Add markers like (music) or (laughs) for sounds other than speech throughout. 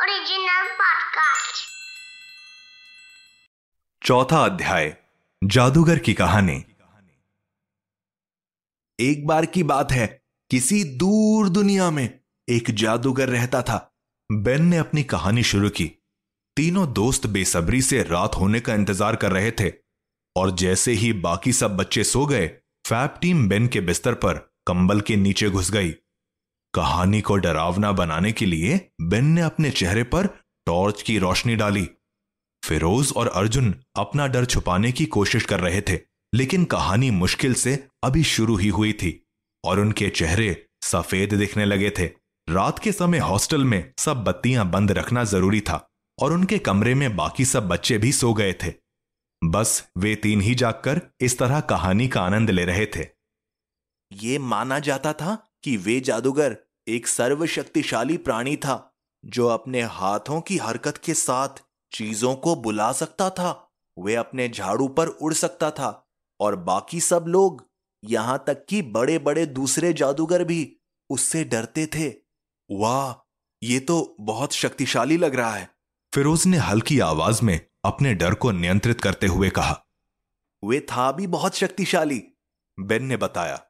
Original podcast. चौथा अध्याय, जादूगर की कहानी। एक बार की बात है, किसी दूर दुनिया में एक जादूगर रहता था। बेन ने अपनी कहानी शुरू की। तीनों दोस्त बेसब्री से रात होने का इंतज़ार कर रहे थे, और जैसे ही बाकी सब बच्चे सो गए, फैब टीम बेन के बिस्तर पर कंबल के नीचे घुस गई। कहानी को डरावना बनाने के लिए बेन ने अपने चेहरे पर टॉर्च की रोशनी डाली। फिरोज और अर्जुन अपना डर छुपाने की कोशिश कर रहे थे, लेकिन कहानी मुश्किल से अभी शुरू ही हुई थी और उनके चेहरे सफ़ेद दिखने लगे थे। रात के समय हॉस्टल में सब बत्तियाँ बंद रखना ज़रूरी था और उनके कमरे में बाकी सब बच्चे भी सो गए थे। बस वे तीन ही जागकर इस तरह कहानी का आनंद ले रहे थे। ये माना जाता था कि वे जादूगर एक सर्वशक्तिशाली प्राणी था जो अपने हाथों की हरकत के साथ चीज़ों को बुला सकता था। वे अपने झाड़ू पर उड़ सकता था और बाकी सब लोग यहाँ तक कि बड़े बड़े दूसरे जादूगर भी उससे डरते थे। वाह ये तो बहुत शक्तिशाली लग रहा है। फिरोज ने हल्की आवाज़ में अपने डर को नियंत्रित करते हुए कहा। वे था भी बहुत शक्तिशाली बेन ने बताया।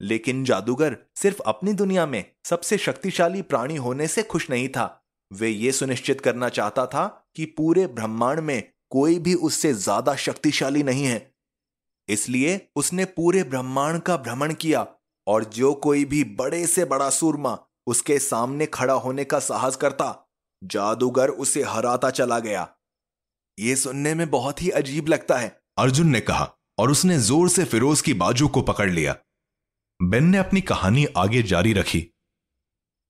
लेकिन जादूगर सिर्फ़ अपनी दुनिया में सबसे शक्तिशाली प्राणी होने से खुश नहीं था। वे ये सुनिश्चित करना चाहता था कि पूरे ब्रह्मांड में कोई भी उससे ज़्यादा शक्तिशाली नहीं है। इसलिए उसने पूरे ब्रह्मांड का भ्रमण किया और जो कोई भी बड़े से बड़ा सूरमा उसके सामने खड़ा होने का साहस करता, जादूगर उसे हराता चला गया। यह सुनने में बहुत ही अजीब लगता है। अर्जुन ने कहा और उसने ज़ोर से फिरोज की बाजू को पकड़ लिया। बेन ने अपनी कहानी आगे जारी रखी।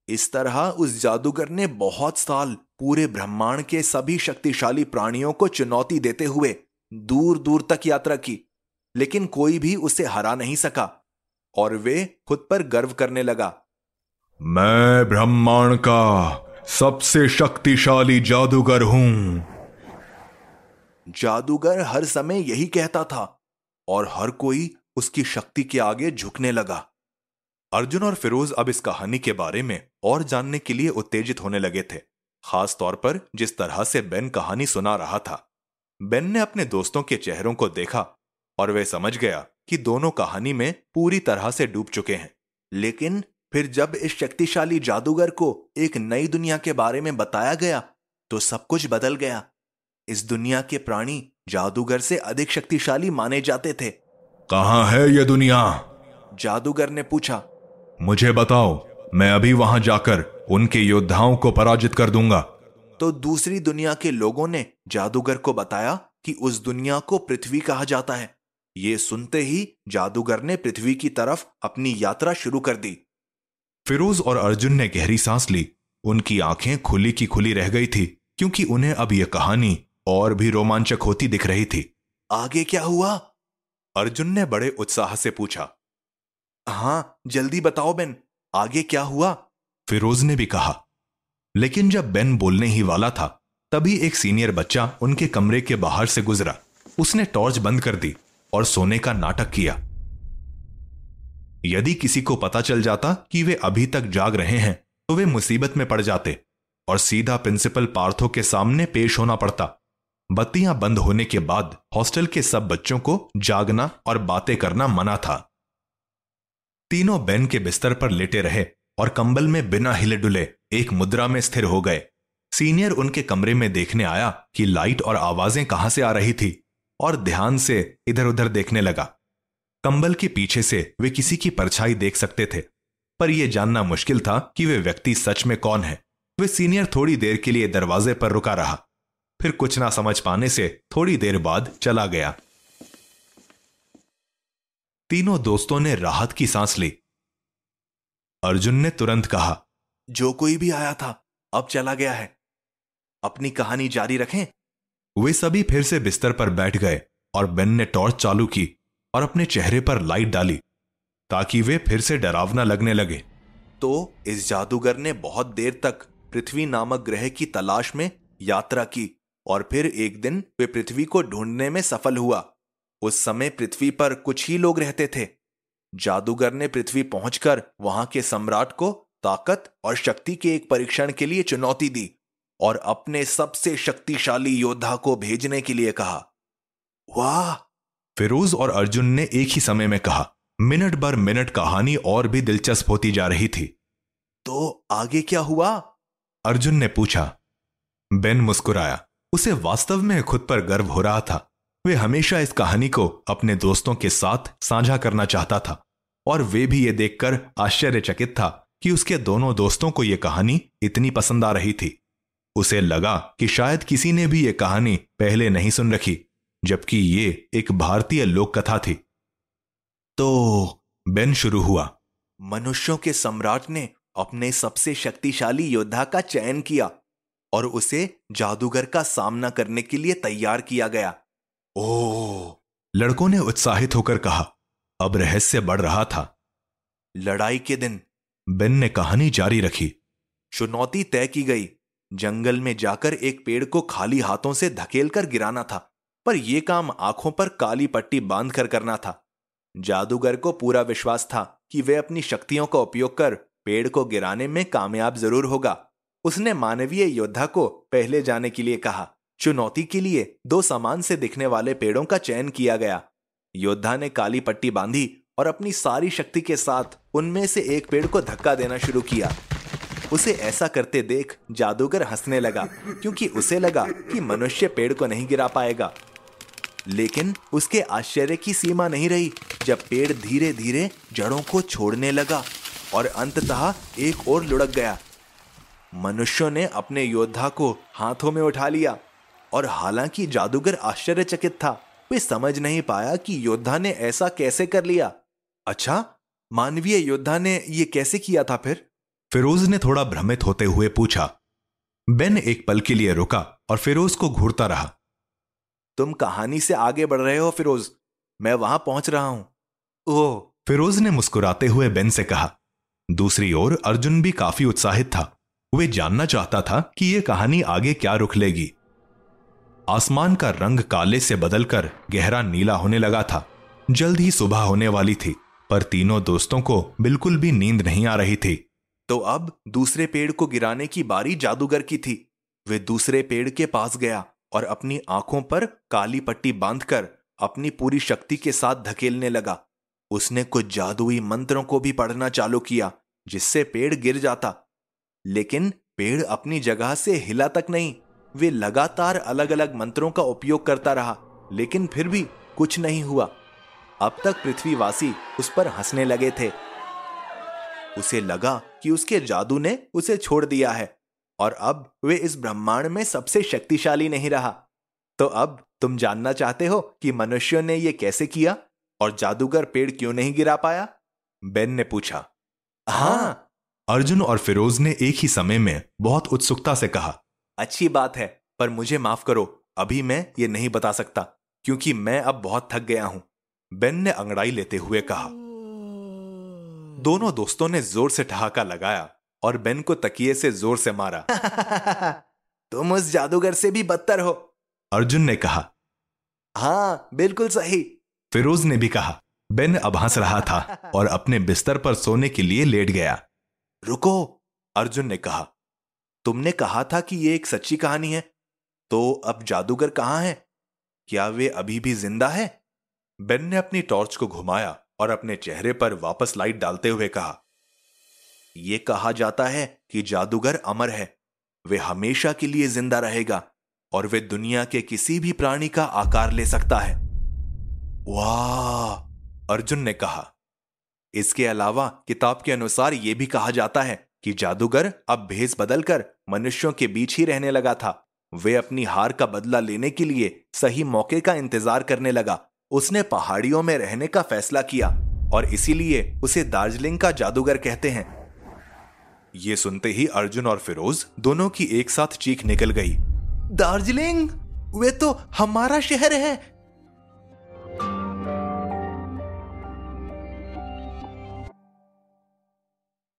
इस तरह उस जादूगर ने बहुत साल पूरे ब्रह्मांड के सभी शक्तिशाली प्राणियों को चुनौती देते हुए दूर दूर तक यात्रा की लेकिन कोई भी उसे हरा नहीं सका और वे खुद पर गर्व करने लगा। मैं ब्रह्मांड का सबसे शक्तिशाली जादूगर हूँ। जादूगर हर समय यही कहता था और हर कोई उसकी शक्ति के आगे झुकने लगा। अर्जुन और फिरोज अब इस कहानी के बारे में और जानने के लिए उत्तेजित होने लगे थे, खास तौर पर जिस तरह से बेन कहानी सुना रहा था। बेन ने अपने दोस्तों के चेहरों को देखा और वे समझ गया कि दोनों कहानी में पूरी तरह से डूब चुके हैं। लेकिन फिर जब इस शक्तिशाली जादूगर को एक नई दुनिया के बारे में बताया गया तो सब कुछ बदल गया। इस दुनिया के प्राणी जादूगर से अधिक शक्तिशाली माने जाते थे। कहाँ है ये दुनिया? जादूगर ने पूछा। मुझे बताओ मैं अभी वहाँ जाकर उनके योद्धाओं को पराजित कर दूँगा। तो दूसरी दुनिया के लोगों ने जादूगर को बताया कि उस दुनिया को पृथ्वी कहा जाता है। ये सुनते ही जादूगर ने पृथ्वी की तरफ़ अपनी यात्रा शुरू कर दी। फिरोज और अर्जुन ने गहरी सांस ली। उनकी आँखें खुली की खुली रह गई थी क्योंकि उन्हें अब यह कहानी और भी रोमांचक होती दिख रही थी। आगे क्या हुआ? अर्जुन ने बड़े उत्साह से पूछा, हाँ, जल्दी बताओ बेन, आगे क्या हुआ? फिरोज ने भी कहा, लेकिन जब बेन बोलने ही वाला था, तभी एक सीनियर बच्चा उनके कमरे के बाहर से गुजरा। उसने टॉर्च बंद कर दी और सोने का नाटक किया। यदि किसी को पता चल जाता कि वे अभी तक जाग रहे हैं तो वे मुसीबत में पड़ जाते और सीधा प्रिंसिपल पार्थो के सामने पेश होना पड़ता। बत्तियाँ बंद होने के बाद हॉस्टल के सब बच्चों को जागना और बातें करना मना था। तीनों बेन के बिस्तर पर लेटे रहे और कंबल में बिना हिले डुले एक मुद्रा में स्थिर हो गए। सीनियर उनके कमरे में देखने आया कि लाइट और आवाज़ें कहाँ से आ रही थी और ध्यान से इधर उधर देखने लगा। कंबल के पीछे से वे किसी की परछाई देख सकते थे, पर यह जानना मुश्किल था कि वे व्यक्ति सच में कौन है। वे सीनियर थोड़ी देर के लिए दरवाजे पर रुका रहा। फिर कुछ ना समझ पाने से थोड़ी देर बाद चला गया। तीनों दोस्तों ने राहत की सांस ली। अर्जुन ने तुरंत कहा जो कोई भी आया था अब चला गया है। अपनी कहानी जारी रखें। वे सभी फिर से बिस्तर पर बैठ गए और बेन ने टॉर्च चालू की और अपने चेहरे पर लाइट डाली ताकि वे फिर से डरावना लगने लगे। तो इस जादूगर ने बहुत देर तक पृथ्वी नामक ग्रह की तलाश में यात्रा की। और फिर एक दिन वे पृथ्वी को ढूँढने में सफल हुआ। उस समय पृथ्वी पर कुछ ही लोग रहते थे। जादूगर ने पृथ्वी पहुंचकर वहाँ के सम्राट को ताकत और शक्ति के एक परीक्षण के लिए चुनौती दी और अपने सबसे शक्तिशाली योद्धा को भेजने के लिए कहा। वाह! फिरोज और अर्जुन ने एक ही समय में कहा, मिनट बर मिनट कहानी और भी दिलचस्प होती जा रही थी। तो आगे क्या हुआ? अर्जुन ने पूछा। बेन मुस्कुराया। उसे वास्तव में खुद पर गर्व हो रहा था। वे हमेशा इस कहानी को अपने दोस्तों के साथ साझा करना चाहता था, और वे भी ये देखकर आश्चर्यचकित था कि उसके दोनों दोस्तों को यह कहानी इतनी पसंद आ रही थी। उसे लगा कि शायद किसी ने भी यह कहानी पहले नहीं सुन रखी, जबकि ये एक भारतीय लोक कथा थी। तो बेन शुरू हुआ। मनुष्यों के सम्राट ने अपने सबसे शक्तिशाली योद्धा का चयन किया। और उसे जादूगर का सामना करने के लिए तैयार किया गया। ओ लड़कों ने उत्साहित होकर कहा अब रहस्य बढ़ रहा था। लड़ाई के दिन बेन ने कहानी जारी रखी। चुनौती तय की गई। जंगल में जाकर एक पेड़ को खाली हाथों से धकेल कर गिराना था पर यह काम आँखों पर काली पट्टी बाँध कर करना था। जादूगर को पूरा विश्वास था कि वह अपनी शक्तियों का उपयोग कर पेड़ को गिराने में कामयाब ज़रूर होगा। उसने मानवीय योद्धा को पहले जाने के लिए कहा। चुनौती के लिए दो समान से दिखने वाले पेड़ों का चयन किया गया। योद्धा ने काली पट्टी बांधी और अपनी सारी शक्ति के साथ उनमें से एक पेड़ को धक्का देना शुरू किया। उसे ऐसा करते देख जादूगर हंसने लगा, क्योंकि उसे लगा कि मनुष्य पेड़ को नहीं गिरा पाएगा। लेकिन उसके आश्चर्य की सीमा नहीं रही, जब पेड़ धीरे धीरे जड़ों को छोड़ने लगा और अंततः एक और लुढ़क गया। मनुष्यों ने अपने योद्धा को हाथों में उठा लिया और हालाँकि जादूगर आश्चर्यचकित था। वे समझ नहीं पाया कि योद्धा ने ऐसा कैसे कर लिया। अच्छा मानवीय योद्धा ने यह कैसे किया था फिर? फिरोज ने थोड़ा भ्रमित होते हुए पूछा। बेन एक पल के लिए रुका और फिरोज को घूरता रहा। तुम कहानी से आगे बढ़ रहे हो फिरोज। मैं वहाँ पहुँच रहा हूँ। ओह फिरोज ने मुस्कुराते हुए बेन से कहा। दूसरी ओर अर्जुन भी काफ़ी उत्साहित था। वे जानना चाहता था कि यह कहानी आगे क्या रुख लेगी। आसमान का रंग काले से बदलकर गहरा नीला होने लगा था। जल्द ही सुबह होने वाली थी, पर तीनों दोस्तों को बिल्कुल भी नींद नहीं आ रही थी। तो अब दूसरे पेड़ को गिराने की बारी जादूगर की थी। वे दूसरे पेड़ के पास गया और अपनी आँखों पर काली पट्टी बांधकर अपनी पूरी शक्ति के साथ धकेलने लगा। उसने कुछ जादुई मंत्रों को भी पढ़ना चालू किया, जिससे पेड़ गिर जाता। लेकिन पेड़ अपनी जगह से हिला तक नहीं, वे लगातार अलग अलग मंत्रों का उपयोग करता रहा, लेकिन फिर भी कुछ नहीं हुआ। अब तक पृथ्वीवासी उस पर हंसने लगे थे। उसे लगा कि उसके जादू ने उसे छोड़ दिया है, और अब वे इस ब्रह्मांड में सबसे शक्तिशाली नहीं रहा। तो अब तुम जानना चाहते हो कि मनुष्यों ने यह कैसे किया, और जादूगर पेड़ क्यों नहीं गिरा पाया? बेन ने पूछा। हाँ अर्जुन और फिरोज ने एक ही समय में बहुत उत्सुकता से कहा, अच्छी बात है, पर मुझे माफ़ करो, अभी मैं ये नहीं बता सकता, क्योंकि मैं अब बहुत थक गया हूँ। बेन ने अंगड़ाई लेते हुए कहा। दोनों दोस्तों ने ज़ोर से ठहाका लगाया और बेन को तकिए से ज़ोर से मारा। (laughs) तुम उस जादूगर से भी बदतर हो, अर्जुन ने कहा। हाँ बिल्कुल सही, फिरोज ने भी कहा। बेन अब हंस रहा था और अपने बिस्तर पर सोने के लिए लेट गया। रुको, अर्जुन ने कहा। तुमने कहा था कि यह एक सच्ची कहानी है तो अब जादूगर कहाँ है? क्या वे अभी भी ज़िंदा है? बेन ने अपनी टॉर्च को घुमाया और अपने चेहरे पर वापस लाइट डालते हुए कहा यह कहा जाता है कि जादूगर अमर है, वे हमेशा के लिए ज़िंदा रहेगा और वे दुनिया के किसी भी प्राणी का आकार ले सकता है। वाह! अर्जुन ने कहा। इसके अलावा किताब के अनुसार यह भी कहा जाता है कि जादूगर अब भेस बदलकर मनुष्यों के बीच ही रहने लगा था। वे अपनी हार का बदला लेने के लिए सही मौके का इंतज़ार करने लगा। उसने पहाड़ियों में रहने का फैसला किया और इसीलिए उसे दार्जिलिंग का जादूगर कहते हैं। ये सुनते ही अर्जुन और फिरोज दोनों की एक साथ चीख निकल गई। दार्जिलिंग? वे तो हमारा शहर है।